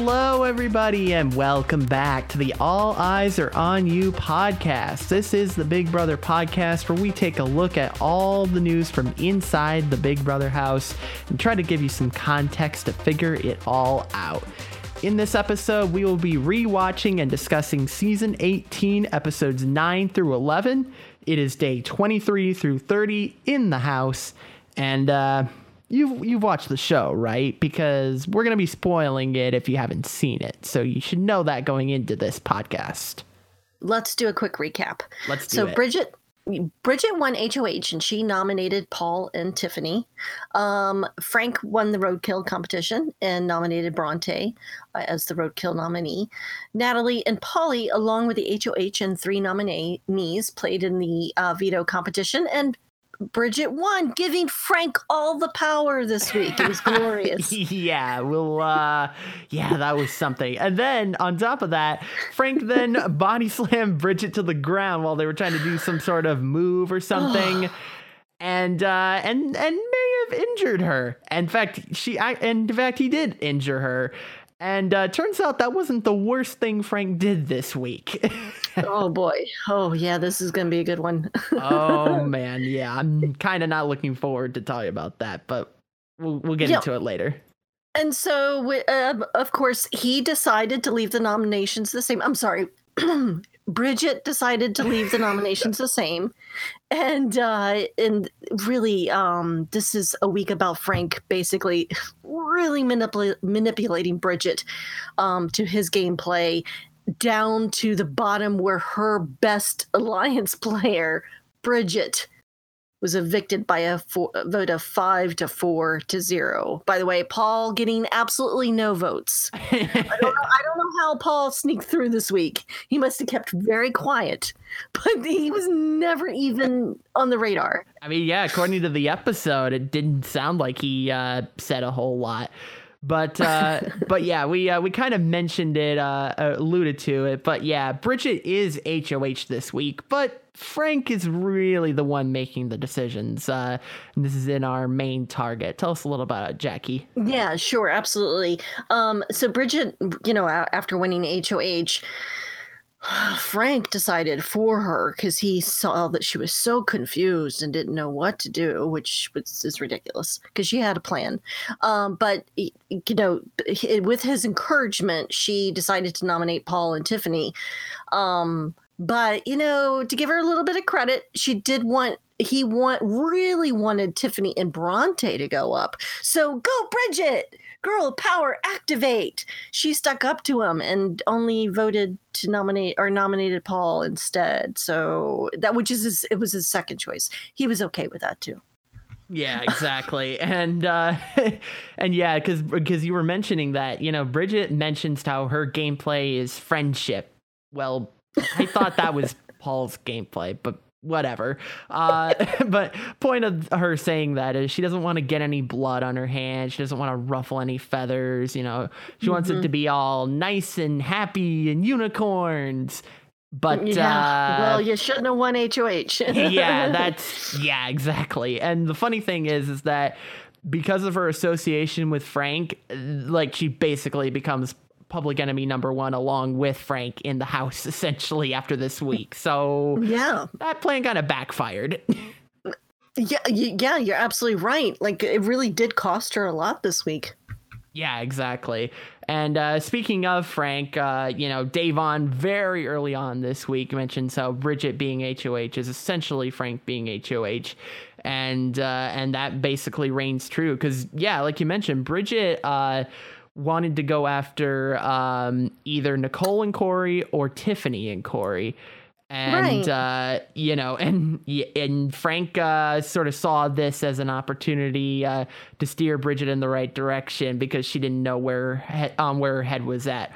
Hello, everybody, and welcome back to the All Eyes Are On You podcast. This is the Big Brother podcast where we take a look at all the news from inside the Big Brother house and try to give you some context to figure it all out. In this episode, we will be rewatching and discussing season 18, episodes 9 through 11. It is day 23 through 30 in the house, and uh, you've you've watched the show, right? Because we're gonna be spoiling it if you haven't seen it, so you should know that going into this podcast. Let's do a quick recap. Let's do so it. Bridget Bridget won HOH and she nominated Paul and Tiffany. Um, Frank won the roadkill competition and nominated Bronte uh, as the roadkill nominee. Natalie and Paulie, along with the HOH and three nominees, played in the uh, veto competition and Bridget won, giving Frank all the power this week. It was glorious. yeah, well, uh, yeah, that was something. And then on top of that, Frank then body slammed Bridget to the ground while they were trying to do some sort of move or something, and uh, and and may have injured her. In fact, she, and in fact, he did injure her. And uh, turns out that wasn't the worst thing Frank did this week. oh boy. Oh yeah, this is gonna be a good one. oh man, yeah. I'm kind of not looking forward to you about that, but we'll we'll get Yeah. into it later. And so, uh, of course, he decided to leave the nominations the same. I'm sorry. Bridget decided to leave the nominations the same, and uh, and really, um, this is a week about Frank basically really manipula- manipulating Bridget um, to his gameplay down to the bottom where her best alliance player, Bridget, was evicted by a, four, a vote of five to four to zero. By the way, Paul getting absolutely no votes. I don't know, I don't know how Paul sneaked through this week. He must have kept very quiet, but he was never even on the radar. I mean, yeah, according to the episode, it didn't sound like he uh, said a whole lot. But uh, but yeah, we uh, we kind of mentioned it, uh, alluded to it. But yeah, Bridget is HOH this week, but Frank is really the one making the decisions. Uh, and this is in our main target. Tell us a little about it, Jackie. Yeah, sure, absolutely. Um, so Bridget, you know, after winning HOH, Frank decided for her because he saw that she was so confused and didn't know what to do, which was is ridiculous because she had a plan. Um, but you know, with his encouragement, she decided to nominate Paul and Tiffany. Um, but you know, to give her a little bit of credit, she did want he want really wanted Tiffany and Bronte to go up. So go, Bridget! Girl power, activate! She stuck up to him and only voted to nominate or nominated Paul instead. So that which is his, it was his second choice. He was okay with that too. Yeah, exactly. and uh and yeah, cuz because you were mentioning that, you know, Bridget mentions how her gameplay is friendship. Well, I thought that was Paul's gameplay, but whatever. Uh but point of her saying that is she doesn't want to get any blood on her hands. She doesn't want to ruffle any feathers, you know. She wants it to be all nice and happy and unicorns. But yeah. uh well, you shouldn't have won HOH. yeah, that's yeah, exactly. And the funny thing is, is that because of her association with Frank, like she basically becomes public enemy number one along with Frank in the house essentially after this week. So yeah. that plan kind of backfired. Yeah, yeah, you're absolutely right. Like it really did cost her a lot this week. Yeah, exactly. And uh, speaking of Frank, uh, you know, Da'Vonne very early on this week mentions how Bridget being HOH is essentially Frank being HOH, and uh, and that basically reigns true because yeah, like you mentioned, Bridget. Wanted to go after um, either Nicole and Corey or Tiffany and Corey. And Right. uh, you know, and and Frank uh, sort of saw this as an opportunity uh, to steer Bridget in the right direction because she didn't know where he- um, where her head was at.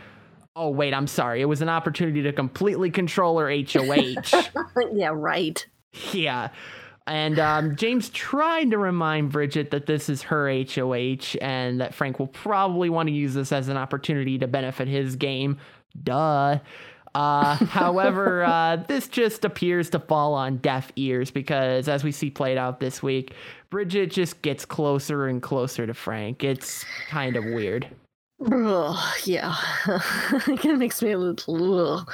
Oh wait, I'm sorry. It was an opportunity to completely control her HOH. yeah, right. yeah. And um, James tried to remind Bridget that this is her HOH and that Frank will probably want to use this as an opportunity to benefit his game. Duh. Uh, however, uh, this just appears to fall on deaf ears because, as we see played out this week, Bridget just gets closer and closer to Frank. It's kind of weird. Ugh, yeah, it kind of makes me a little. Ugh.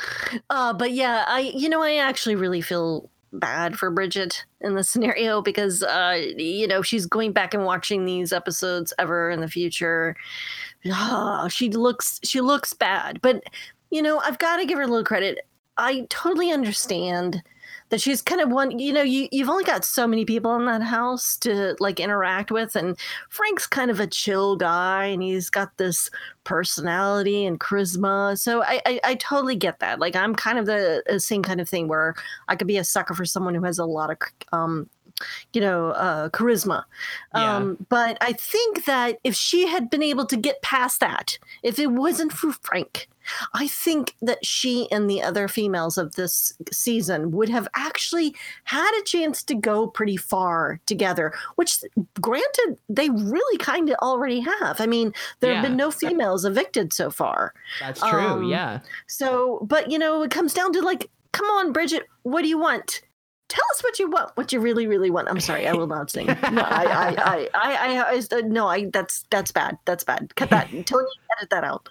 Uh, but yeah, I you know I actually really feel bad for Bridget in this scenario because uh, you know she's going back and watching these episodes ever in the future. Oh, she looks she looks bad, but you know I've got to give her a little credit. I totally understand that she's kind of one you know you, you've only got so many people in that house to like interact with and frank's kind of a chill guy and he's got this personality and charisma. So i i, I totally get that. Like i'm kind of the, the same kind of thing where i could be a sucker for someone who has a lot of um you know, uh, charisma. Yeah. Um, but I think that if she had been able to get past that, if it wasn't for Frank, I think that she and the other females of this season would have actually had a chance to go pretty far together, which, granted, they really kind of already have. I mean, there have Yeah. been no females evicted so far. That's true. Um, yeah. So, but you know, it comes down to like, come on, Bridget, what do you want? Tell us what you want, what you really, really want. I'm sorry, I will not sing. No, I, I, I, I, I, I no, I, that's, that's bad. That's bad. Cut that. Tony, edit that out.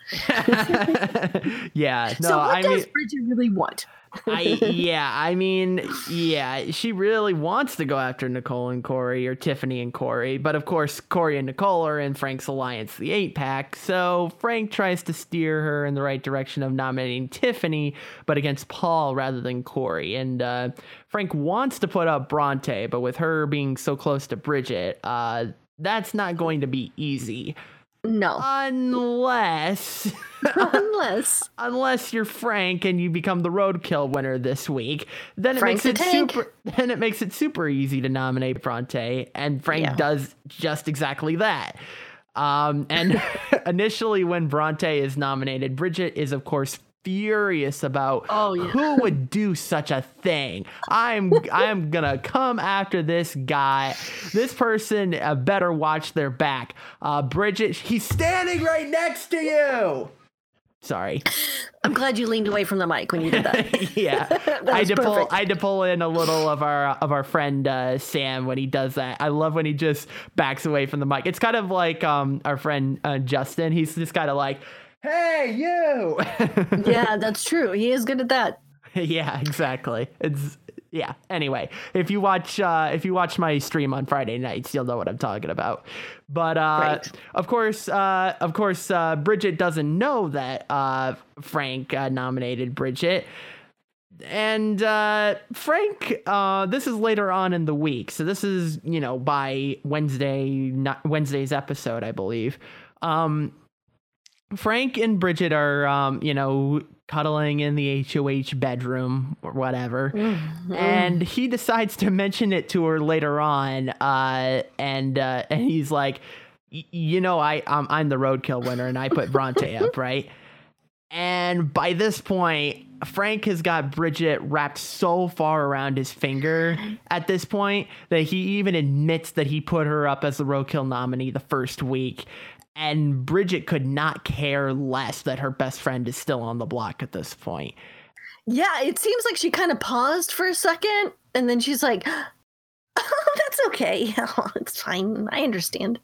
yeah. No, so, what I does mean, Bridget really want? I yeah, I mean, yeah, she really wants to go after Nicole and Corey or Tiffany and Corey, but of course Corey and Nicole are in Frank's alliance, the eight pack. So Frank tries to steer her in the right direction of nominating Tiffany, but against Paul rather than Corey. And uh, Frank wants to put up Bronte, but with her being so close to Bridget, uh, that's not going to be easy, No, unless. unless unless you're Frank and you become the roadkill winner this week, then it Frank's makes it tank. super. Then it makes it super easy to nominate Bronte, and Frank Yeah. does just exactly that. Um, and initially, when Bronte is nominated, Bridget is of course furious about Oh, yeah. who would do such a thing. I'm I'm gonna come after this guy. This person uh, better watch their back. Uh, Bridget, he's standing right next to you. Sorry. I'm glad you leaned away from the mic when you did that. yeah, That I had to pull. I had to pull in a little of our of our friend uh, Sam when he does that. I love when he just backs away from the mic. It's kind of like um our friend uh, Justin. He's just kind of like, "Hey, you." yeah, that's true. He is good at that. yeah, exactly. It's yeah. Anyway, if you watch uh, if you watch my stream on Friday nights, you'll know what I'm talking about. But uh, Right. of course, uh, of course, uh, Bridget doesn't know that uh, Frank uh, nominated Bridget. And uh, Frank, uh, this is later on in the week, so this is you know by Wednesday, Wednesday's episode, I believe. Um, Frank and Bridget are, um, you know, cuddling in the HOH bedroom or whatever. And he decides to mention it to her later on. Uh, and, uh, and he's like, "Y- you know, I, I'm, I'm the roadkill winner and I put Bronte up, right? And by this point, Frank has got Bridget wrapped so far around his finger at this point that he even admits that he put her up as the roadkill nominee the first week. And Bridget could not care less that her best friend is still on the block at this point. Yeah, it seems like she kind of paused for a second and then she's like, oh, that's okay. Oh, it's fine. I understand.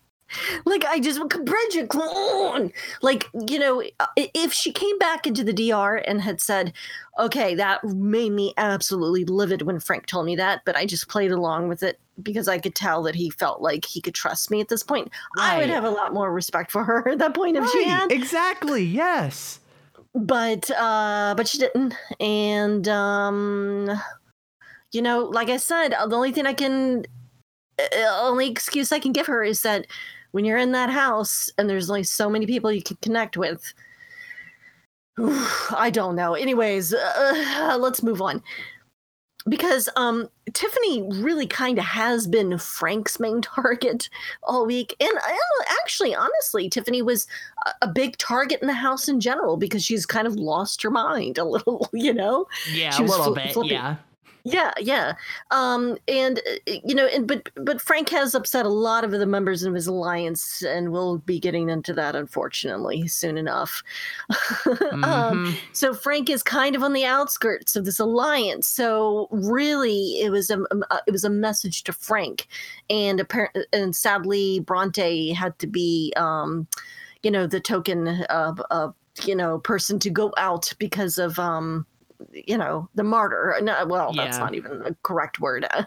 Like, I just, Bridget, come on. Like, you know, if she came back into the DR and had said, okay, that made me absolutely livid when Frank told me that, but I just played along with it because I could tell that he felt like he could trust me at this point, I would have a lot more respect for her at that point if she had. exactly. Yes. but uh but she didn't and um you know like i said the only thing i can uh, only excuse i can give her is that when you're in that house and there's only so many people you can connect with i don't know anyways uh, let's move on because um tiffany really kind of has been frank's main target all week and uh, actually honestly tiffany was a- a big target in the house in general because she's kind of lost her mind a little you know Yeah, a little fli- bit. flipping. Yeah. Yeah yeah um and uh, you know and but but frank has upset a lot of the members of his alliance and we'll be getting into that unfortunately soon enough um Mhm. so Frank is kind of on the outskirts of this alliance. So really, it was a um, uh, it was a message to Frank, and apparently, and sadly, Bronte had to be, um, you know, the token of, of you know person to go out because of um you know the martyr. No, well that's not even a correct word.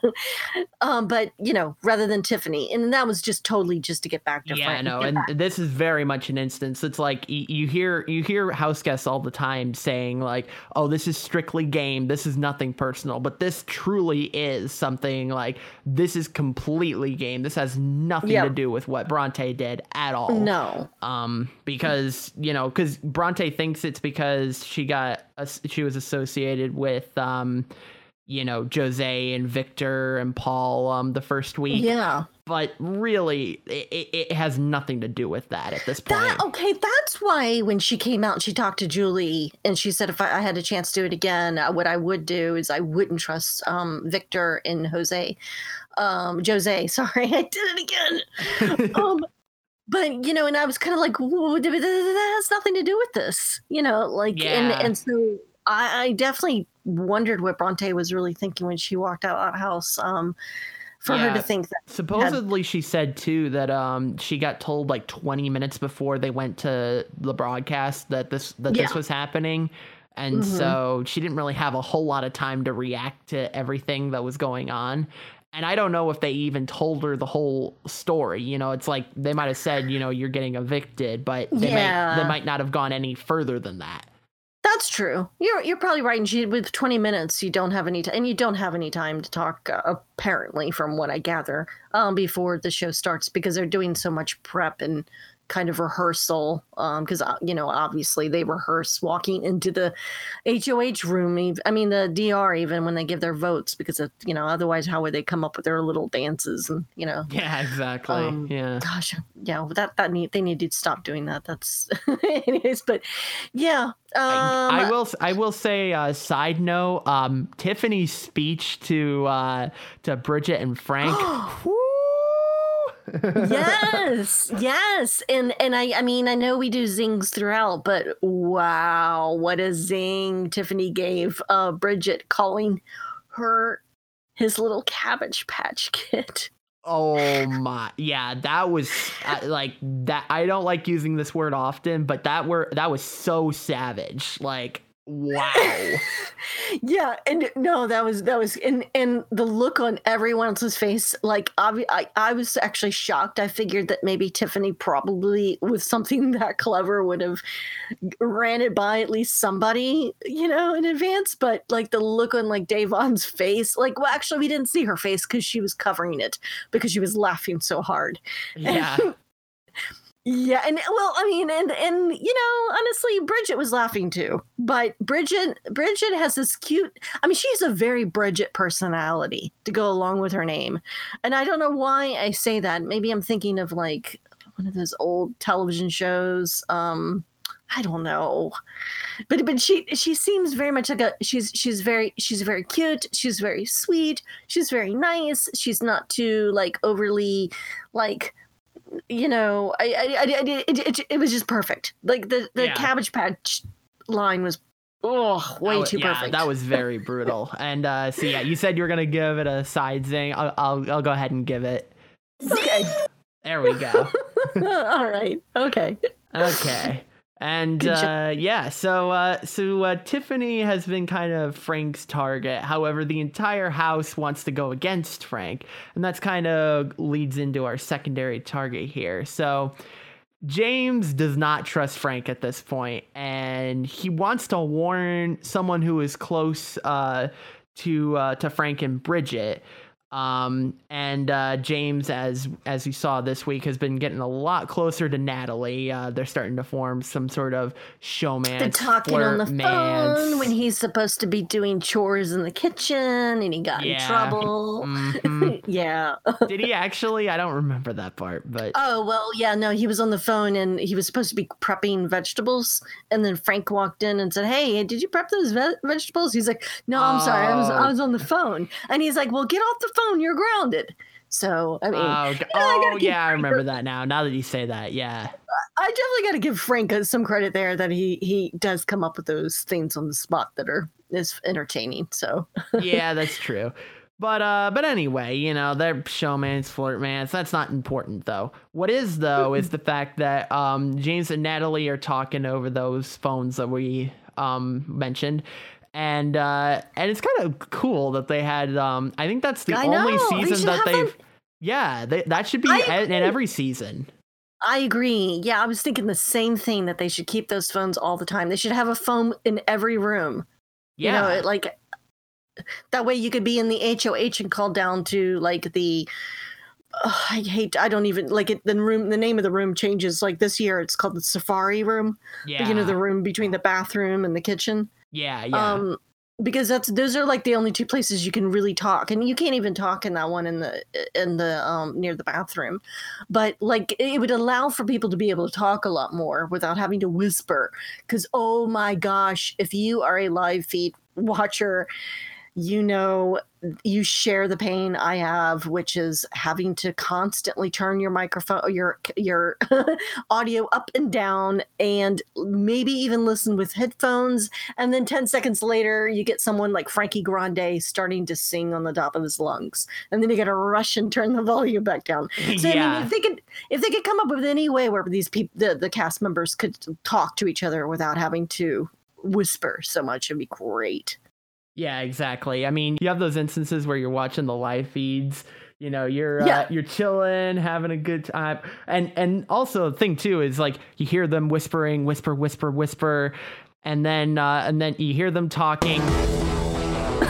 Um but you know rather than tiffany and that was just totally just to get back to yeah Frank. no and back- this is very much an instance. It's like y- you hear you hear house guests all the time saying like oh this is strictly game. This is nothing personal. But this truly is something like this is completely game. This has nothing to do with what bronte did at all. No. Um because you know because bronte thinks it's because she got she was associated with um you know jose and victor and paul um the first week yeah but really it, it, has nothing to do with that at this point That okay, that's why when she came out and she talked to Julie and she said if I, I had a chance to do it again, uh, what I would do is I wouldn't trust um, Victor and Jose, um, Jose. Sorry, I did it again. um, but you know, and I was kind of like, "Whoa, that has nothing to do with this, you know, like, and Yeah. and so I, I definitely wondered what Bronte was really thinking when she walked out of that house. Um, for her to think that supposedly she said too that um she got told like 20 minutes before they went to the broadcast that this that this was happening and Mhm. so she didn't really have a whole lot of time to react to everything that was going on and I don't know if they even told her the whole story. You know, it's like they might have said, you know, you're getting evicted, but they might they might not have gone any further than that. That's true. You're you're probably right. And she, with 20 minutes, you don't have any time, and you don't have any time to talk. Uh, apparently, from what I gather, um, before the show starts, because they're doing so much prep and kind of rehearsal. Um, because uh, you know, obviously, they rehearse walking into the HOH room. I mean, the DR even when they give their votes, because of, you know, otherwise, how would they come up with their little dances and you know. Yeah, exactly. Um, yeah. Gosh, yeah, that that need they need to stop doing that. That's, anyways, but yeah, um, I, I will. s- I will say. Uh, side note. Um, Tiffany's speech to uh, to Bridget and Frank. yes yes and and i i mean i know we do zings throughout but wow what a zing tiffany gave uh bridget calling her his little cabbage patch kid Oh my, yeah, that was uh, like that. I don't like using this word often, but that word that was so savage. Like, wow. yeah and no that was that was and and the look on everyone else's face like obvi- I, I was actually shocked. I figured that maybe tiffany probably with something that clever would have ran it by at least somebody you know in advance but like the look on like da'vonne's face like well actually we didn't see her face because she was covering it because she was laughing so hard. Yeah, yeah, and well, I mean, and and you know, honestly, Bridget was laughing too. But Bridget, Bridget has this cute. I mean, she's a very Bridget personality to go along with her name, and I don't know why I say that. Maybe I'm thinking of like one of those old television shows. Um, I don't know, but but she she seems very much like a she's she's very she's very cute. She's very sweet. She's very nice. She's not too like overly like you know, I, I, I, I it, it, it was just perfect. Like the the Yeah. cabbage patch line was, oh, way That wa- too yeah, perfect. That was very brutal. And uh, so yeah, you said you were gonna give it a side zing. I'll, I'll I'll go ahead and give it. okay. There we go. All right. Okay. Okay. And uh, yeah, so uh, so uh, Tiffany has been kind of Frank's target. However, the entire house wants to go against Frank, and that's kind of leads into our secondary target here. So James does not trust Frank at this point, and he wants to warn someone who is close uh, to uh, to Frank and Bridget. Um, and uh, James, as as you saw this week, has been getting a lot closer to Natalie. Uh, they're starting to form some sort of showman. They're talking on the phone when he's supposed to be doing chores in the kitchen and he got in Yeah. trouble. Mhm. yeah. Did he actually? I don't remember that part, but Oh, well, yeah, no, he was on the phone and he was supposed to be prepping vegetables. And then Frank walked in and said, Hey, did you prep those ve- vegetables? He's like, No, I'm sorry. I was, I Oh. was on the phone. And he's like, Well, get off the phone. You're grounded. So, I mean, oh, I oh yeah, I Frank- remember that now. Now that you say that, yeah. I definitely got to give Frank uh, some credit there that he he does come up with those things on the spot that are is entertaining. So, yeah, that's true. But uh, but anyway, you know, they're showmans, flirtmans. That's not important though. What is though is the fact that um, James and Natalie are talking over those phones that we um mentioned. And uh, and it's kind of cool that they had. Um, I think that's the I only know, season that they've. them- Yeah, they, that should be in, in every season. I agree. Yeah, I was thinking the same thing that they should keep those phones all the time. They should have a phone in every room. Yeah, You know, like that way you could be in the HOH and call down to like the Ugh, I hate I don't even like it the room the name of the room changes like this year it's called the safari room. yeah, You know the room between the bathroom and the kitchen. Yeah, yeah. Um because that's those are like the only two places you can really talk and you can't even talk in that one in the in the um near the bathroom but like it would allow for people to be able to talk a lot more without having to whisper because oh my gosh if you are a live feed watcher you know you share the pain i have which is having to constantly turn your microphone your your audio up and down and maybe even listen with headphones and then 10 seconds later you get someone like frankie grande starting to sing on the top of his lungs and then you gotta rush and turn the volume back down so I yeah. mean, if they could, if they could come up with any way where these people, the, the cast members could talk to each other without having to whisper so much, it'd be great. Yeah, exactly. I mean, you have those instances where you're watching the live feeds. You know, you're uh, you're chilling, having a good time, and and also the thing too is like you hear them whispering, whisper, whisper, whisper, and then uh, and then you hear them talking,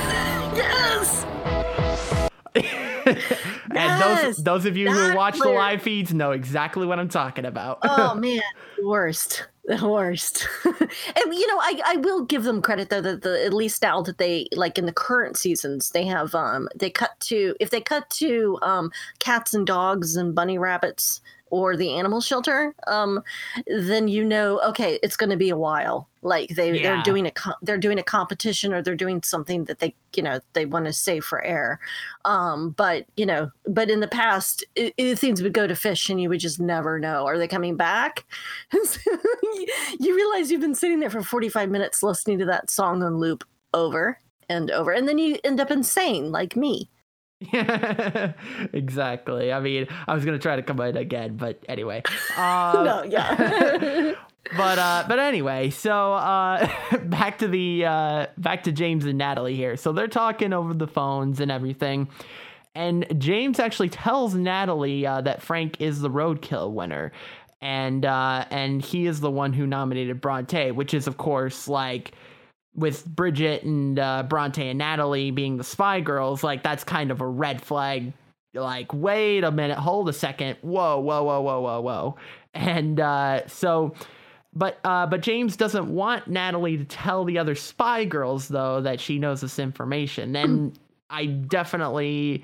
Yes. and Yes, those those of you who watch the live feeds know exactly what I'm talking about. Oh man, worst, the worst. and you know, I I will give them credit though that the at least now that they like in the current seasons they have um they cut to if they cut to um cats and dogs and bunny rabbits or the animal shelter um then you know okay it's going to be a while. Like they Yeah. they're doing a they're doing a competition or they're doing something that they you know they want to save for air. Um but you know but in the past it, it, things would go to fish and you would just never know are they coming back? You realize you've been sitting there for 45 minutes listening to that song on loop over and over and then you end up insane like me Yeah, exactly. I mean, I was gonna try to come in again, but anyway. Uh, no yeah but uh but anyway so uh back to the uh back to james and natalie here so they're talking over the phones and everything and james actually tells natalie uh, that frank is the roadkill winner and uh and he is the one who nominated bronte which is of course like with bridget and uh bronte and natalie being the spy girls like that's kind of a red flag. Like wait a minute hold a second. Whoa whoa whoa whoa whoa whoa. And uh so but uh, but James doesn't want Natalie to tell the other spy girls though that she knows this information, and I definitely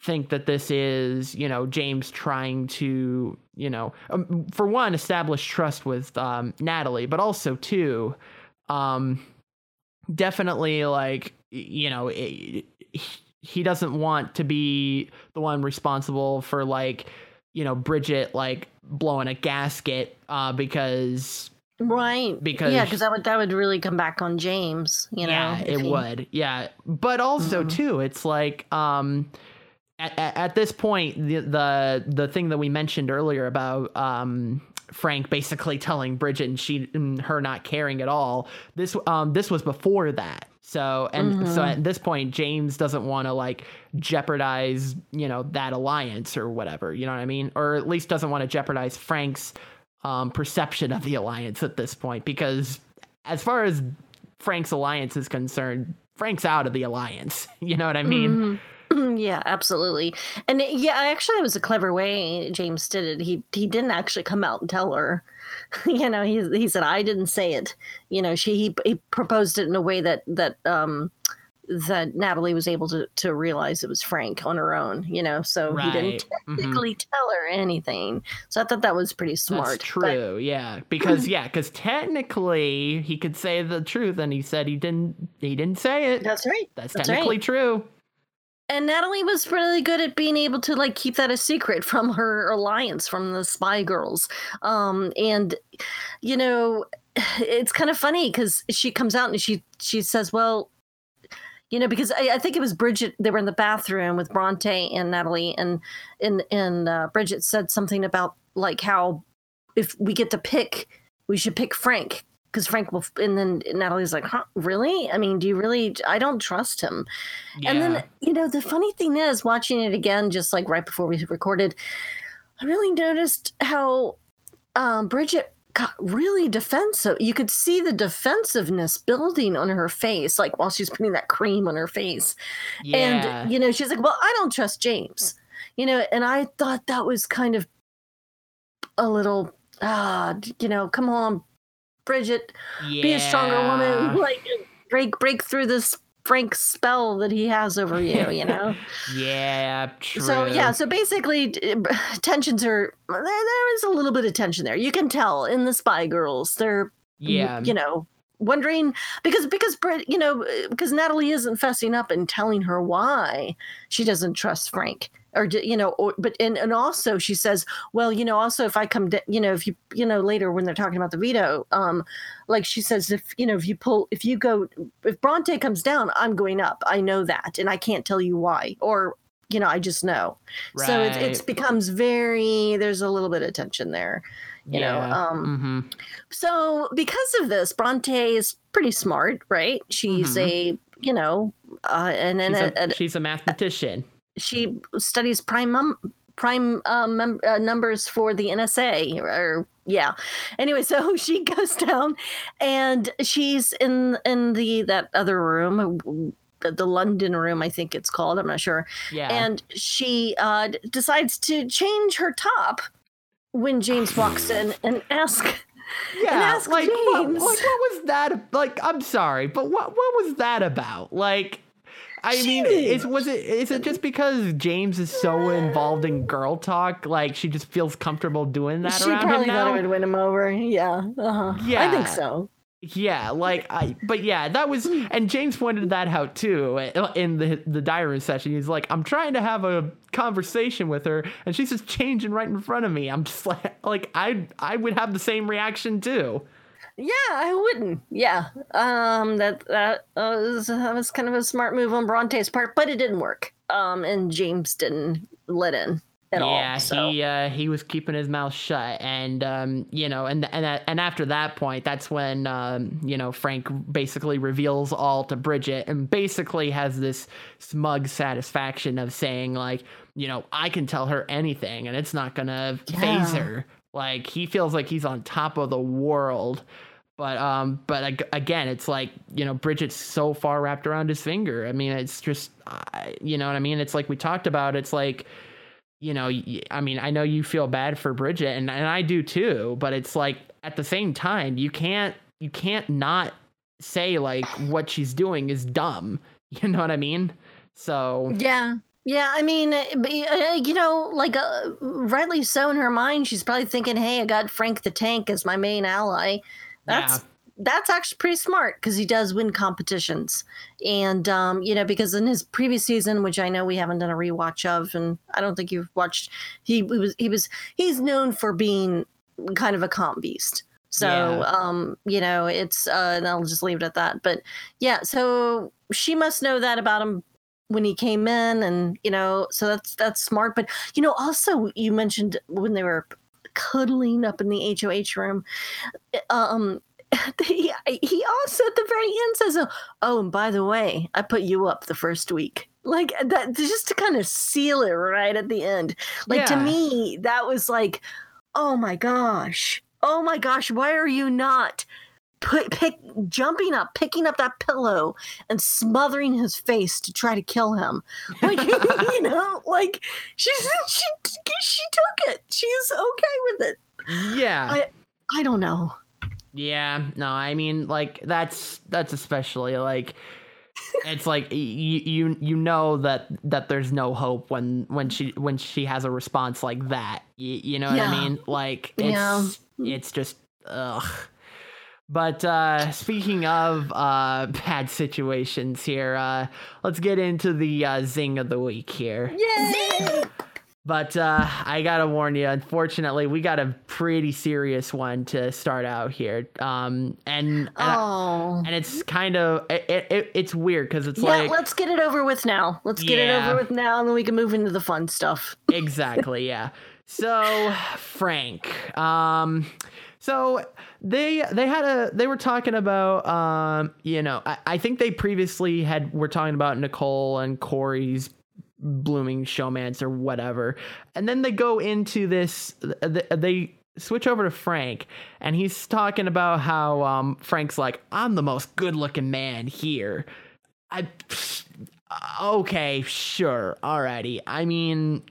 think that this is you know James trying to you know um, for one establish trust with um, Natalie, but also two, um, definitely like you know it, he doesn't want to be the one responsible for like you know Bridget like blowing a gasket uh because right. Because- yeah because that would that would really come back on james you know yeah it he- would. Yeah. But also Mhm. too it's like um at, at, at this point the, the the thing that we mentioned earlier about um Frank basically telling Bridget and she and her not caring at all this um this was before that so and so Mhm. at this point James doesn't want to like jeopardize you know that alliance or whatever you know what I mean or at least doesn't want to jeopardize Frank's um perception of the alliance at this point because as far as Frank's alliance is concerned, Frank's out of the alliance. You know what I mean? Mhm. yeah, absolutely. And it- yeah, actually, it was a clever way James did it. He he didn't actually come out and tell her. you know, he he said I didn't say it. You know, she he, he proposed it in a way that that um that Natalie was able to to realize it was Frank on her own. You know, so he didn't Mhm. technically tell her anything. So I thought that was pretty smart. That's but- true. yeah, because yeah, because technically he could say the truth, and he said he didn't. He didn't say it. that's right. That's that's technically right. true. And Natalie was really good at being able to like keep that a secret from her alliance from the spy girls. Um and you know, it's kind of funny cuz she comes out and she she says, "Well, you know, because I, I, think it was Bridget. They were in the bathroom with Bronte and Natalie, and and and uh, Bridget said something about like how if we get to pick, we should pick Frank because Frank will. And then Natalie's like, "Huh, really? I mean, do you really? I don't trust him." Yeah. And then you know, the funny thing is, watching it again, just like right before we recorded, I really noticed how um, Bridget got really defensive. You could see the defensiveness building on her face, like while she's putting that cream on her face. Yeah. And, you know, she's like, well, I don't trust James, you know, and I thought that was kind of a little, ah, uh, you know, come on, Bridget, yeah. be a stronger woman, like break, break through this Frank spell that he has over you, you know? yeah, true. So, yeah, so basically, tensions are, there, there is a little bit of tension there. You can tell in the Spy Girls. They're, yeah, you know, wondering because because Brit, you know, because Natalie isn't fessing up and telling her why she doesn't trust Frank or you know or, but and, and also she says well you know also if i come to, you know if you you know later when they're talking about the veto um like she says if you know if you pull if you go if bronte comes down i'm going up i know that and i can't tell you why or you know i just know right. so it, it becomes very there's a little bit of tension there you yeah. know um mm-hmm. so because of this bronte is pretty smart right she's mm-hmm. a you know uh and then she's, a, a, she's a mathematician she studies prime mum, prime uh, mem- uh, numbers for the NSA or yeah. Anyway, so she goes down and she's in in the that other room the, the London room, I think it's called. I'm not sure. Yeah. And she uh, decides to change her top when James walks in and ask. Yeah, ask like what, like what was that? Like, I'm sorry, but what what was that about? Like, I mean, is was it is it just because James is so involved in girl talk, like she just feels comfortable doing that she around him now? She probably thought it would win him over. Yeah, uh-huh. yeah, I think so. Yeah, like I, but yeah, that was, and James pointed that out too in the the diary session. He's like, I'm trying to have a conversation with her, and she's just changing right in front of me. I'm just like, like I I would have the same reaction too. Yeah, I wouldn't. Yeah, um, that that was that was kind of a smart move on Bronte's part, but it didn't work. Um, and James didn't let in at yeah, all. Yeah, so. he uh, he was keeping his mouth shut, and um, you know, and and and after that point, that's when um, you know Frank basically reveals all to Bridget, and basically has this smug satisfaction of saying like, you know, I can tell her anything, and it's not gonna yeah. phase her. Like he feels like he's on top of the world but um, but again, it's like you know, Bridget's so far wrapped around his finger. I mean, it's just, you know what I mean. It's like we talked about. It's like, you know, I mean, I know you feel bad for Bridget, and and I do too. But it's like at the same time, you can't you can't not say like what she's doing is dumb. You know what I mean? So yeah. Yeah, I mean, uh, uh, you know, like uh, rightly so in her mind, she's probably thinking, "Hey, I got Frank the Tank as my main ally." That's yeah. that's actually pretty smart because he does win competitions, and um, you know because in his previous season, which I know we haven't done a rewatch of, and I don't think you've watched, he, he was he was he's known for being kind of a comp beast. So, yeah. um, you know, it's, uh, and I'll just leave it at that. But yeah, so she must know that about him when he came in, and you know, so that's that's smart. But you know, also you mentioned when they were cuddling up in the HOH room. Um, he, he also at the very end says, "Oh, and by the way, I put you up the first week." Like that, just to kind of seal it right at the end. Like yeah. to me, that was like, "Oh my gosh, oh my gosh, why are you not?" Put, pick, jumping up, picking up that pillow, and smothering his face to try to kill him. Like you know, like she she she took it. She's okay with it. Yeah. I I don't know. Yeah. No, I mean, like that's that's especially like it's like you you you know that that there's no hope when when she when she has a response like that. You, you know yeah. what I mean? Like it's yeah. it's just ugh. But uh, speaking of uh, bad situations here, uh, let's get into the uh, zing of the week here. Yay! But uh, I gotta warn you, unfortunately, we got a pretty serious one to start out here. Um, and and, I- Oh. and it's kind of it, it, it's weird because it's yeah, like let's get it over with now. Let's get it over with now, and then we can move into the fun stuff. exactly yeah so frank um so they they had a they were talking about um you know I, I think they previously had were talking about nicole and corey's blooming showmance or whatever. And then they go into this they switch over to frank and he's talking about how um frank's like i'm the most good looking man here. I okay sure alrighty. I mean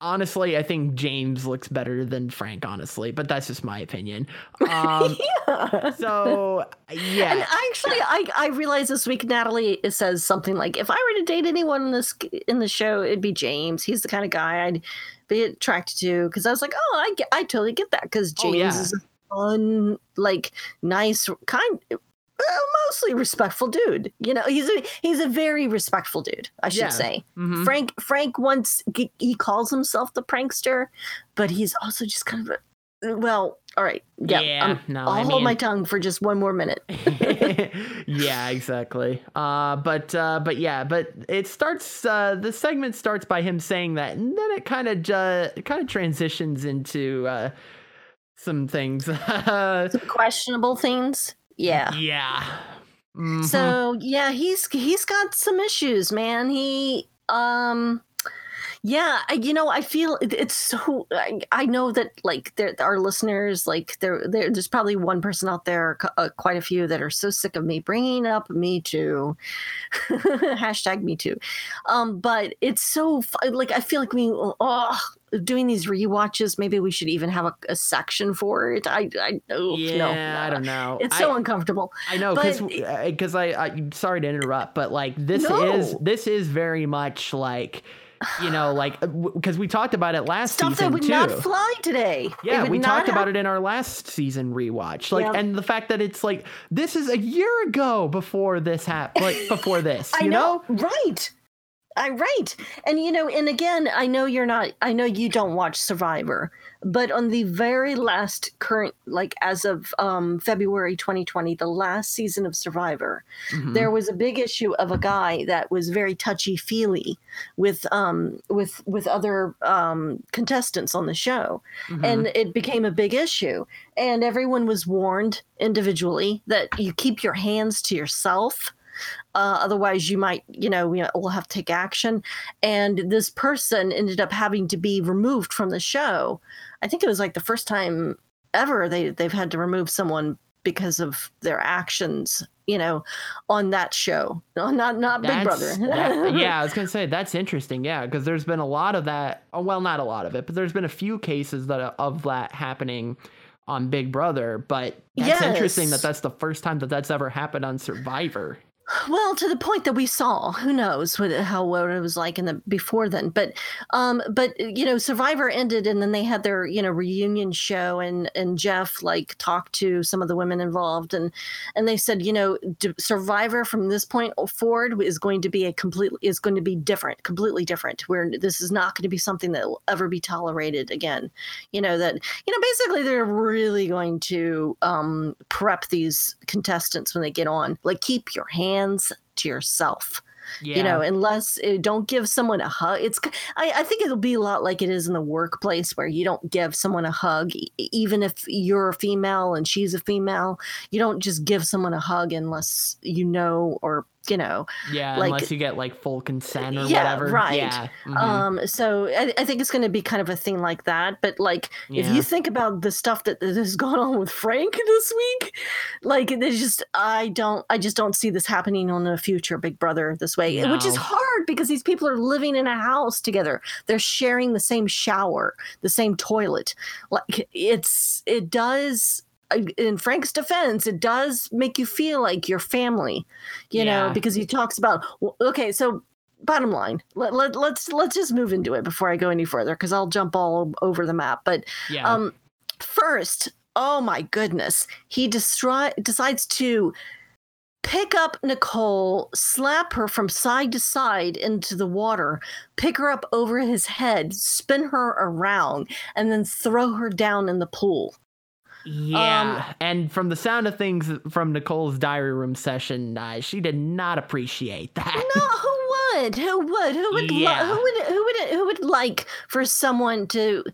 honestly i think james looks better than frank honestly but that's just my opinion um yeah. so And yeah actually, I I realized this week Natalie says something like, "If I were to date anyone in this in the show, it'd be James. He's the kind of guy I'd be attracted to." Because I was like, "Oh, I get, I totally get that." Because Oh, James yeah. is a fun, like, nice, kind, uh, mostly respectful dude. You know, he's a he's a very respectful dude. I should Yeah. say. Mhm. Frank Frank once he- calls himself the prankster, but he's also just kind of a well. All right, yeah. Yeah, um, no, I'll I hold my tongue for just one more minute. yeah, exactly. Uh, but uh, but yeah, but it starts. Uh, the segment starts by him saying that, and then it kind of ju- kind of transitions into uh, some things. Some questionable things. Yeah. yeah. Mhm. So yeah, he's he's got some issues, man. He um yeah, I- you know, I feel it's so. I, I know that like there our listeners, like there, there there's probably one person out there, uh, quite a few that are so sick of me bringing up Me Too, hashtag Me Too. Um, but it's so like I feel like we oh doing these rewatches. Maybe we should even have a, a section for it. I I oh, yeah, no, I don't know. It's I- so uncomfortable. I know because because I, I sorry to interrupt, but like this No. is this is very much like you know like uh, because we talked about it last Stuff that season would too. not fly today. yeah, we talked about it in our last season rewatch. Like, Yeah. and the fact that it's like this is a year ago before this happened. Like before this, I you know, right. I right. And you know, and again, I know you're not I know you don't watch Survivor, but on the very last current like as of um February 2020, the last season of Survivor, Mhm. there was a big issue of a guy that was very touchy-feely with um with with other um contestants on the show. Mhm. and it became a big issue and everyone was warned individually that you keep your hands to yourself uh, otherwise you might you know we will have to take action and this person ended up having to be removed from the show i think it was like the first time ever they they've had to remove someone because of their actions you know on that show no, not not big brother that- yeah, I was gonna say that's interesting. Yeah, because there's been a lot of that. oh, Well, not a lot of it, but there's been a few cases that of that happening on Big Brother. But that's interesting that that's the first time that that's ever happened on Survivor. Well, to the point that we saw, who knows what how what it was like in the before then. But um, but you know, Survivor ended, and then they had their you know reunion show, and and Jeff like talked to some of the women involved, and and they said, you know, Survivor from this point forward is going to be a completely is going to be different, completely different. Where this is not going to be something that will ever be tolerated again. You know that you know basically they're really going to um, prep these contestants when they get on, like keep your hands to yourself. Yeah, you know unless uh, don't give someone a hug. It's I think it'll be a lot like it is in the workplace where you don't give someone a hug even if you're a female and she's a female you don't just give someone a hug unless you know or you know yeah, like- unless you get like full consent or Yeah, whatever. right. Yeah, mhm, um so I, I think it's going to be kind of a thing like that but like if you think about the stuff that, has gone on with frank this week like there's just i don't i just don't see this happening on a future big brother this way which is hard because these people are living in a house together. They're sharing the same shower the same toilet. Like it's it does in Frank's defense, it does make you feel like your family, you know, because he talks about well, okay, so bottom line, let, let, let's let's just move into it before I go any further because I'll jump all over the map. But yeah, um, first, oh my goodness, he destri- decides to pick up Nicole, slap her from side to side into the water, pick her up over his head, spin her around, and then throw her down in the pool. Yeah, Um, and from the sound of things from Nicole's diary room session, uh, she did not appreciate that. No, who would? Who would? Who would? lo- Yeah. who would? Who would? Who would like for someone to?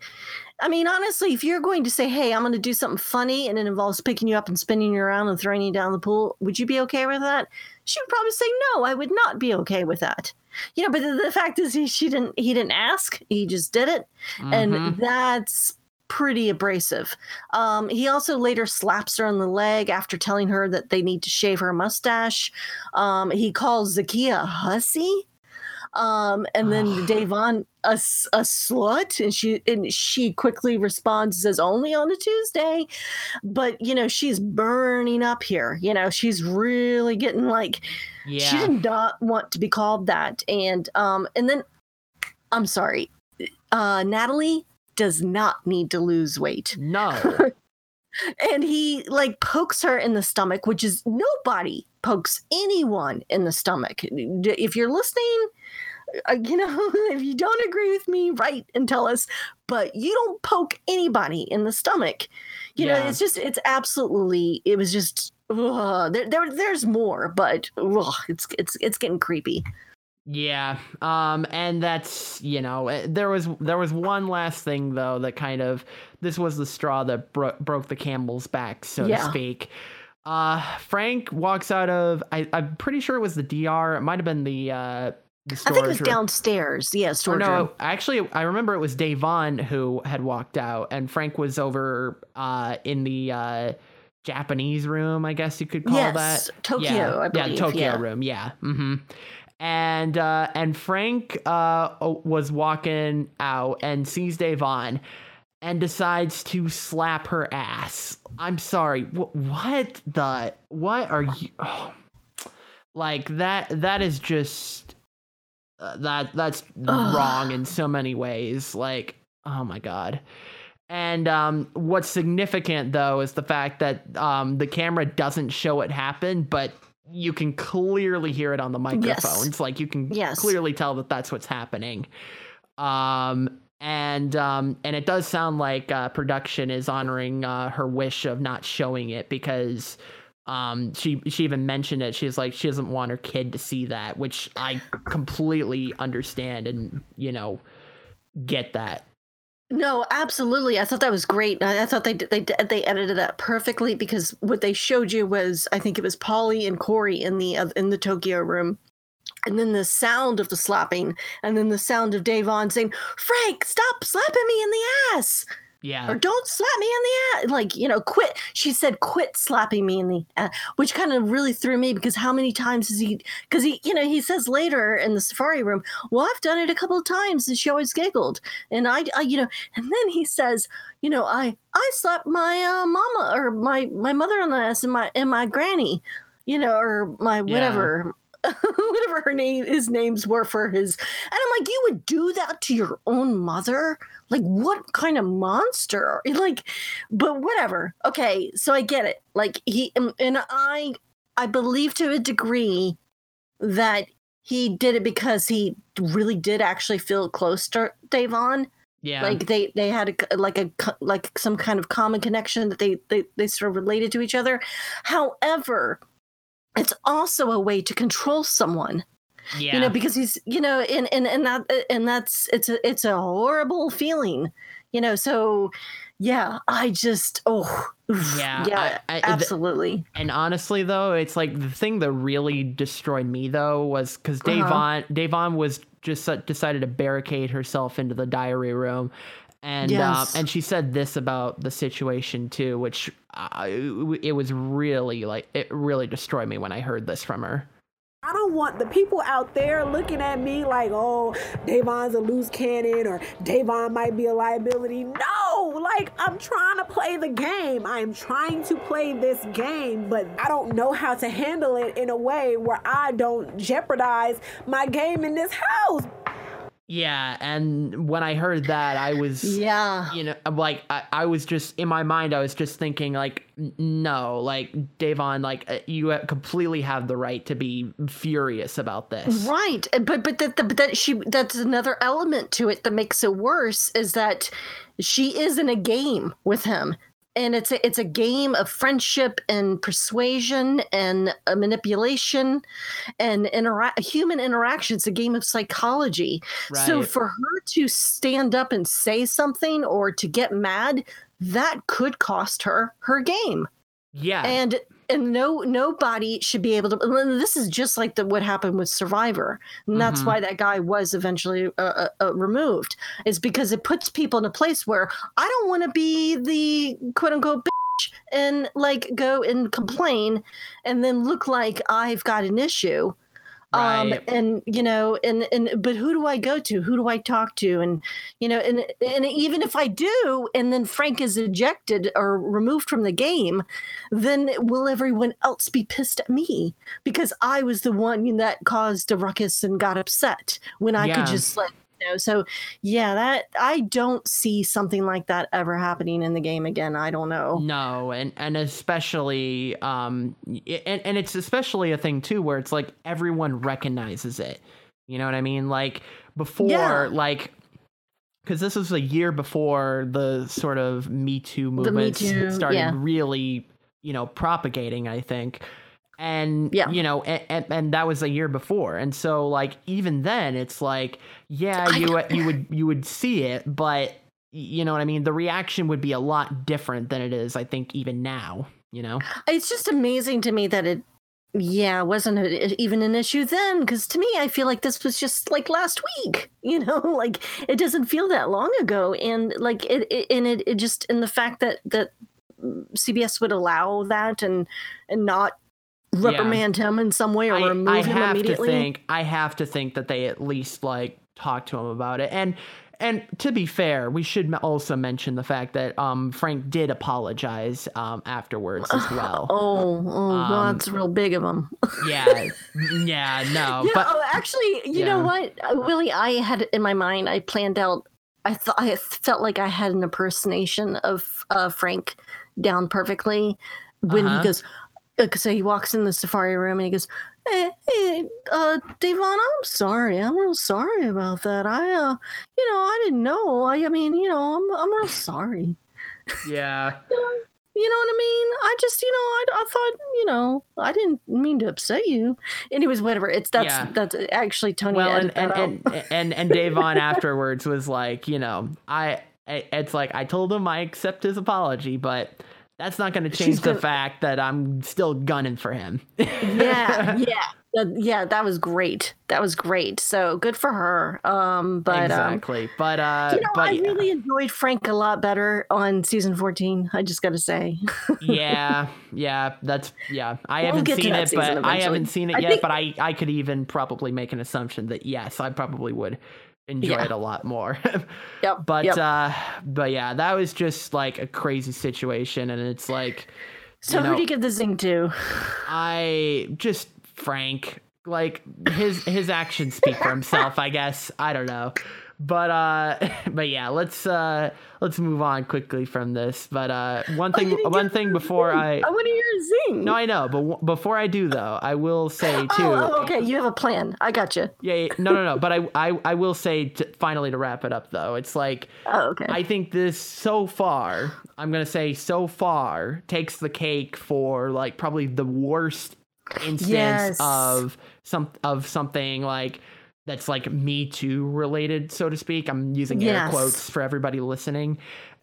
I mean, honestly, if you're going to say, "Hey, I'm going to do something funny," and it involves picking you up and spinning you around and throwing you down the pool, would you be okay with that? She would probably say, "No, I would not be okay with that." You know, but the, the fact is, he, she didn't. He didn't ask. He just did it, Mhm. and that's pretty abrasive. Um, he also later slaps her on the leg after telling her that they need to shave her mustache. Um, he calls Zakiyah a hussy. Um, and then Da'Vonne a, a slut, and she and she quickly responds says only on a Tuesday, but you know she's burning up here. You know she's really getting like yeah. she did not want to be called that, and um, and then I'm sorry, uh, Natalie does not need to lose weight. No. and he like pokes her in the stomach which is nobody pokes anyone in the stomach. If you're listening uh, you know if you don't agree with me write and tell us but you don't poke anybody in the stomach. You know it's just it's absolutely it was just ugh, there, there there's more but ugh, it's it's it's getting creepy Yeah. Um and that's, you know, eh, there was there was one last thing though that kind of this was the straw that bro- broke the camel's back, so to speak. Uh Frank walks out of I I'm pretty sure it was the DR. It might have been the uh i think it was room. downstairs yeah Or storage room. no, actually, I remember it was Da'Vonne who had walked out, and Frank was over uh, in the uh, Japanese room, I guess you could call yes that. tokyo yeah, i believe yeah, Tokyo yeah. room, yeah. hmm And uh, and Frank uh, was walking out and sees Da'Vonne and decides to slap her ass. I'm sorry, wh- what the what are you? Oh. Like that that is just uh, that that's Ugh. wrong in so many ways. Like, oh my god. And um, what's significant though is the fact that um, the camera doesn't show it happen, but you can clearly hear it on the microphones. Like you can Yes. clearly tell that that's what's happening. Um, and um, and it does sound like uh, production is honoring uh, her wish of not showing it because um she she even mentioned it she's like she doesn't want her kid to see that which i completely understand and you know get that No, absolutely. I thought that was great. I, I thought they they they edited that perfectly because what they showed you was I think it was Paulie and Corey in the uh, in the Tokyo room. And then the sound of the slapping, and then the sound of Da'Vonne saying, "Frank, stop slapping me in the ass," yeah or "Don't slap me in the ass." Like you know, quit. She said, "Quit slapping me in the," ass, which kind of really threw me because how many times has he? Because he, you know, he says later in the safari room, "Well, I've done it a couple of times," and she always giggled. And I, I you know, and then he says, "You know, I, I slapped my uh, mama or my my mother in the ass and my and my granny." You know, or my Yeah. whatever, her name, his names were for his, and I'm like, you would do that to your own mother? Like, what kind of monster? Like, but whatever. Okay, so I get it. Like he and, and I, I believe to a degree that he did it because he really did actually feel close to Da'Vonne. yeah Like they they had a, like a like some kind of common connection that they they they sort of related to each other. However, it's also a way to control someone yeah you know because he's you know and and and that and that's it's a it's a horrible feeling you know so yeah i just oh Yeah, yeah I- I- absolutely And honestly, though, it's like the thing that really destroyed me though was because Uh-huh. Da'Vonne Da'Vonne was just uh, decided to barricade herself into the diary room, and um, Yes. and she said this about the situation too, which uh, it was really like it really destroyed me when I heard this from her. I don't want the people out there looking at me like, oh, Da'Vonne's a loose cannon or Da'Vonne might be a liability. No, like I'm trying to play the game. I'm trying to play this game, but I don't know how to handle it in a way where I don't jeopardize my game in this house. Yeah, and when I heard that, I was Yeah. you know, like I, I was just in my mind, I was just thinking like, no, like Da'Vonne, like uh, you completely have the right to be furious about this. Right, Uh, but but that that she that's another element to it that makes it worse is that she is in a game with him, and it's a it's a game of friendship and persuasion and uh, manipulation and intera- human interaction. It's a game of psychology. So for her to stand up and say something or to get mad, that could cost her her game Yeah, and and no nobody should be able to this is just like the what happened with survivor and that's Mhm. why that guy was eventually uh, uh, uh, removed is because it puts people in a place where i don't want to be the quote unquote bitch and like go and complain and then look like i've got an issue um and you know and and but who do i go to? Who do i talk to? And you know and and even if i do and then frank is ejected or removed from the game then will everyone else be pissed at me? Because i was the one that caused a ruckus and got upset when i Yeah. could just like know so yeah that i don't see something like that ever happening in the game again i don't know No, and and especially um and and it's especially a thing too where it's like everyone recognizes it. You know what I mean? Like before Yeah. like cuz this was a year before the sort of Me Too Me movement Too, started yeah. really, you know, propagating, I think. And Yeah. you know, and, and, that was a year before. And so like even then it's like yeah, you you would you would see it, but you know what I mean? The reaction would be a lot different than it is, I think, even now. You know? it's just amazing to me that it yeah wasn't a, even an issue then because to me i feel like this was just like last week you know like it doesn't feel that long ago and like it, it and it, it just and the fact that that mm, cbs would allow that and and not reprimand him in some way or I, remove I him have to immediately think. I have to think that they at least like talk to him about it. And and to be fair, we should also mention the fact that um Frank did apologize um afterwards as well. oh oh Um, that's real big of him yeah, yeah, no, yeah, but oh, actually, you know what? Uh, Willie, I had in my mind, I planned out. I thought I felt like I had an impersonation of uh, Frank down perfectly when Uh-huh. he goes. Uh, so he walks in the safari room and he goes, "Hey, hey uh, Da'Vonne, I'm sorry. I'm real sorry about that. I, uh, you know, I didn't know. I, I mean, you know, I'm, I'm real sorry. yeah, You know what I mean? I just, you know, I, I thought, you know, I didn't mean to upset you. Anyways, whatever. It's that's Yeah. that's actually Tony. well, and and, and and and Da'Vonne afterwards was like, you know, I- it's like I told him I accept his apology, but that's not going to change the gonna- fact that I'm still gunning for him. yeah, yeah, yeah. That was great. That was great. So good for her. Um, but um, exactly. but uh, you know, but I yeah. really enjoyed Frank a lot better on season fourteen. I just got to say. yeah, yeah, that's yeah. I We'll haven't seen it, but I haven't seen it I yet. think- But I I could even probably make an assumption that yes, I probably would enjoy Yeah. it a lot more. Yep. but yep. uh, but yeah, that was just like a crazy situation, and it's like so you who do you give the zing to? I just Frank like his his actions speak for himself i guess i don't know but uh but yeah let's uh let's move on quickly from this but uh one Oh, thing one thing before zing. i I want to hear a zing. no i know but w- before i do though i will say too Oh, oh, okay. You have a plan. I got you. yeah, yeah no no no but I, I i will say to, finally to wrap it up though it's like Oh, okay. I think this so far, I'm gonna say so far, takes the cake for like probably the worst instance Yes. of some of something like that's like Me Too related, so to speak. I'm using air quotes for everybody listening.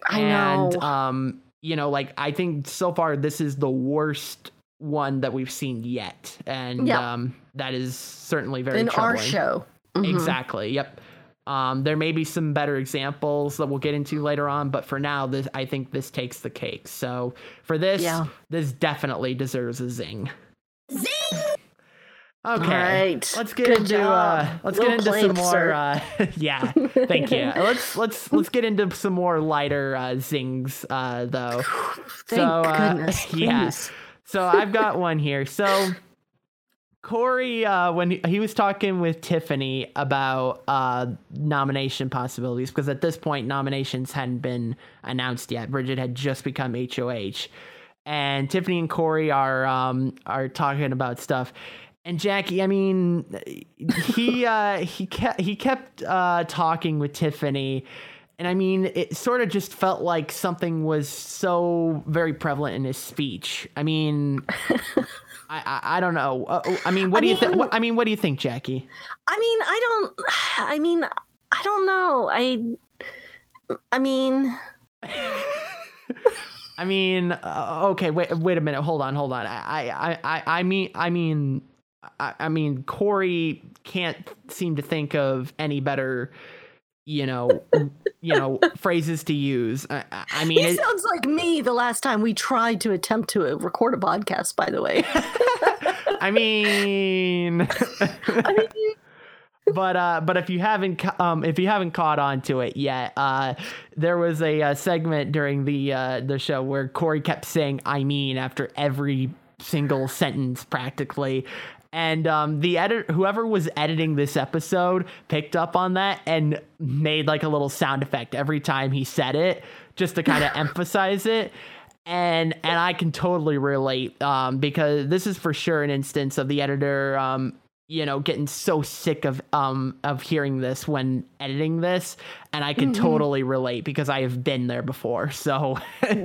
I and, know. um, you know, like I think so far this is the worst one that we've seen yet, and Yeah. um, that is certainly very in our troubling. show. Mhm. Exactly. Yep. Um, there may be some better examples that we'll get into later on, but for now, this I think this takes the cake. So for this, Yeah. this definitely deserves a. Zing! Okay. Right. Let's get Good into job. uh let's Well get into played, some more uh yeah, thank you. Let's let's let's get into some more lighter uh zings uh though. Thank So, uh, goodness. yeah. So I've got one here. So Corey, uh, when he, he was talking with Tiffany about uh, nomination possibilities, because at this point nominations hadn't been announced yet. Bridgette had just become HOH, and Tiffany and Corey are um, are talking about stuff. And Jackie, I mean, he uh, he kept he kept uh, talking with Tiffany, and I mean, it sort of just felt like something was so very prevalent in his speech. I mean. I, I, I don't know. Uh, I mean, what I do you think? I mean, what do you think, Jackie? I mean, I don't. I mean, I don't know. I. I mean, I mean, uh, okay, wait, wait a minute. Hold on, hold on. I, I, I, I mean, I mean, I, I mean, Corey can't seem to think of any better, you know, you know, phrases to use. I, I- mean, he it, sounds like me the last time we tried to attempt to uh, record a podcast. By the way, I mean, I mean, but uh, but if you haven't um if you haven't caught on to it yet, uh, there was a, uh segment during the uh the show where Corey kept saying "I mean" after every single sentence practically. And um, the edit, whoever was editing this episode, picked up on that and made like a little sound effect every time he said it, just to kind of emphasize it. And and I can totally relate um, because this is for sure an instance of the editor um, you know getting so sick of um of hearing this when editing this. And I can totally relate because I have been there before so.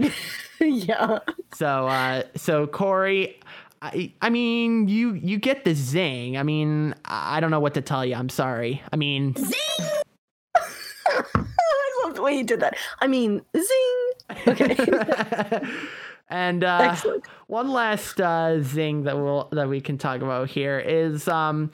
Yeah. so uh so Corey I, I mean you you get the zing I mean I don't know what to tell you I'm sorry I mean zing. I love the way you did that. I mean, zing. Okay. and uh, Excellent. one last uh, zing that we'll that we can talk about here is um,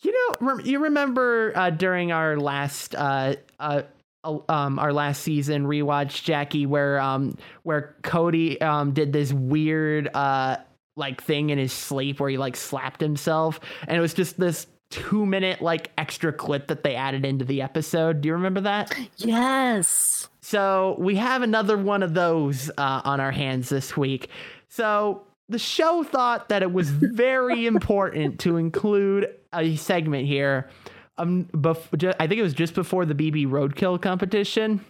you know rem- you remember uh, during our last uh, uh, uh, um, our last season rewatch Jackie where um where Cody um did this weird uh like thing in his sleep where he like slapped himself and it was just this two minute like extra clip that they added into the episode. Do you remember that? Yes. So we have another one of those uh, on our hands this week. So the show thought that it was very important to include a segment here. Um, bef- ju- I think it was just before the BB Roadkill competition.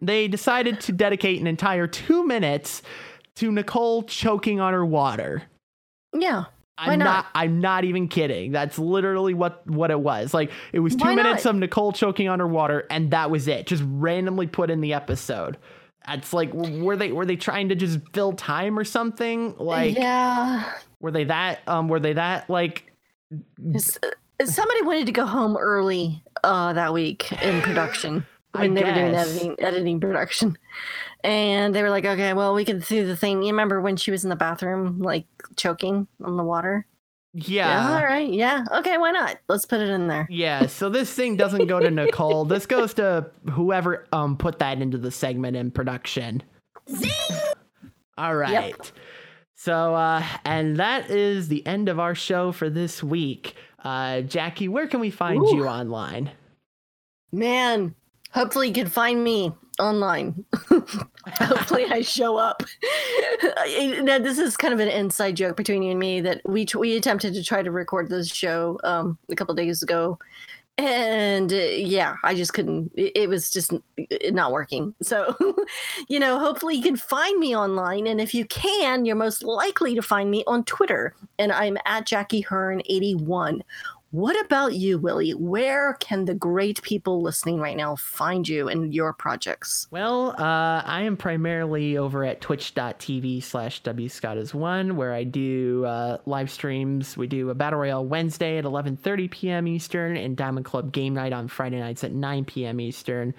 They decided to dedicate an entire two minutes to Nicole choking on her water. Yeah. I'm Why not? not? I'm not even kidding. That's literally what what it was. Like it was two Why minutes not? of Nicole choking on her water, and that was it. Just randomly put in the episode. It's like were they were they trying to just fill time or something? Like yeah. were they that um were they that like uh, Somebody wanted to go home early uh, that week in production I when they were doing guess. editing, editing production. And they were like, okay, well, we can do the thing. You remember when she was in the bathroom, like choking on the water? yeah. all right. Yeah. Okay. Why not? Let's put it in there. Yeah, so this thing doesn't go to Nicole. This goes to whoever um put that into the segment in production. All right. So uh and that is the end of our show for this week. Uh Jackie, where can we find Ooh. you online? Man, hopefully you can find me online. hopefully I show up. now, this is kind of an inside joke between you and me that we we attempted to try to record this show um, a couple days ago. And uh, yeah, I just couldn't. It, it was just not working. So, you know, hopefully you can find me online. And if you can, you're most likely to find me on Twitter. And I'm at Jackie Hearn81. What about you, Willie? Where can the great people listening right now find you and your projects? Well, uh, I am primarily over at twitch.tv slash wscottis1, where I do uh, live streams. We do a Battle Royale Wednesday at 11.30 p.m. Eastern and Diamond Club Game Night on Friday nights at 9 p.m. Eastern.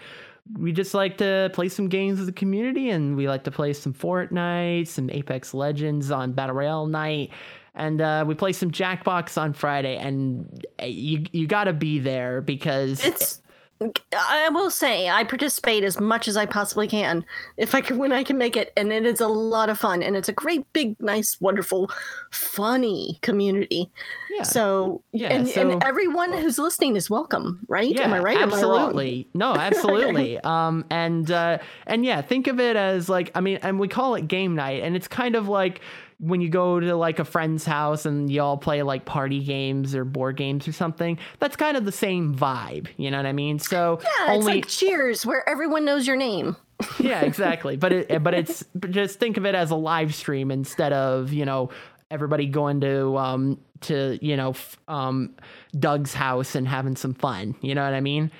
We just like to play some games with the community, and we like to play some Fortnite, some Apex Legends on Battle Royale night. And uh, we play some Jackbox on Friday, and uh, you you gotta be there because It's I will say I participate as much as I possibly can if I can when I can make it and it is a lot of fun and it's a great big nice wonderful funny community. yeah, So Yeah, and, so- and everyone who's listening is welcome, right? Yeah, Am I right? Am I? Absolutely. no, absolutely. um, and uh, and yeah, think of it as like I mean, and we call it game night, and it's kind of like when you go to like a friend's house and you all play like party games or board games or something, that's kind of the same vibe. You know what I mean? So yeah, it's like Cheers, where everyone knows your name. yeah, exactly. But it, but it's just think of it as a live stream instead of you know everybody going to um to you know um Doug's house and having some fun. You know what I mean?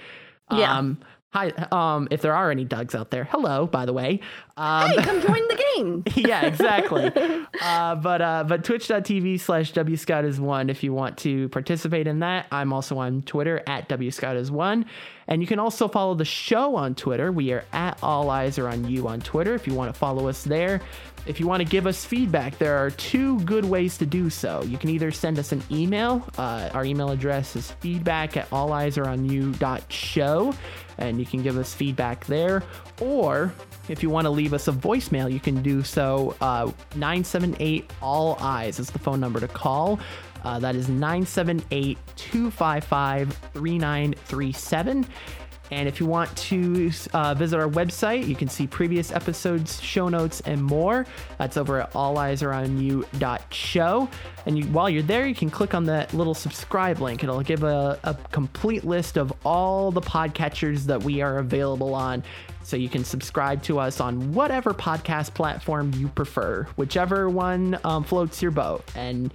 Yeah. Um, Hi, um, if there are any Dougs out there, hello, by the way. Um, hey, come join the game. yeah, exactly. uh, but uh, but twitch.tv slash wscout is one if you want to participate in that. I'm also on Twitter at wscout is one. And you can also follow the show on Twitter. We are at All Eyes Are On You on Twitter if you want to follow us there. If you want to give us feedback, there are two good ways to do so. You can either send us an email. Uh, our email address is feedback at alleyesaronyou.show and you can give us feedback there. Or if you want to leave us a voicemail, you can do so. Uh, 978 All Eyes is the phone number to call. Uh, that is 978 255 3937. And if you want to uh, visit our website, you can see previous episodes, show notes, and more. That's over at alleyesaronyou.show. And you, while you're there, you can click on that little subscribe link. It'll give a, a complete list of all the podcatchers that we are available on. So you can subscribe to us on whatever podcast platform you prefer, whichever one um, floats your boat. And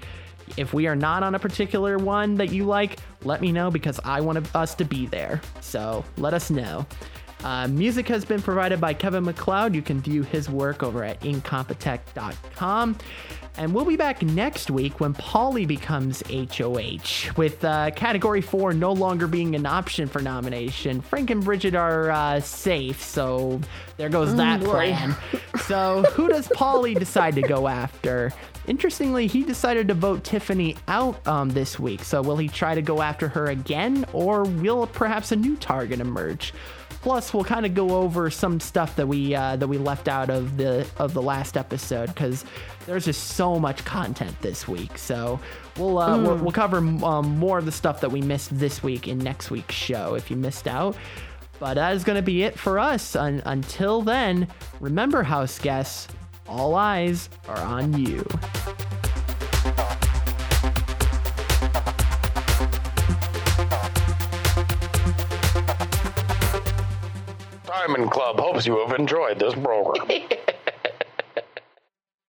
if we are not on a particular one that you like, let me know because I want us to be there. So let us know. Uh, music has been provided by Kevin MacLeod. You can view his work over at incompetech.com. And we'll be back next week when Paulie becomes HOH, with uh, Category 4 no longer being an option for nomination. Frank and Bridgette are uh, safe, so there goes mm, that plan. so, who does Paulie decide to go after? Interestingly, he decided to vote Tiffany out um, this week. So, will he try to go after her again, or will perhaps a new target emerge? Plus, we'll kind of go over some stuff that we uh, that we left out of the of the last episode because there's just so much content this week. So we'll uh, mm. we'll, we'll, cover um, more of the stuff that we missed this week in next week's show if you missed out. But that is going to be it for us. Un- until then, remember, house guests, all eyes are on you. Diamond Club hopes you have enjoyed this program.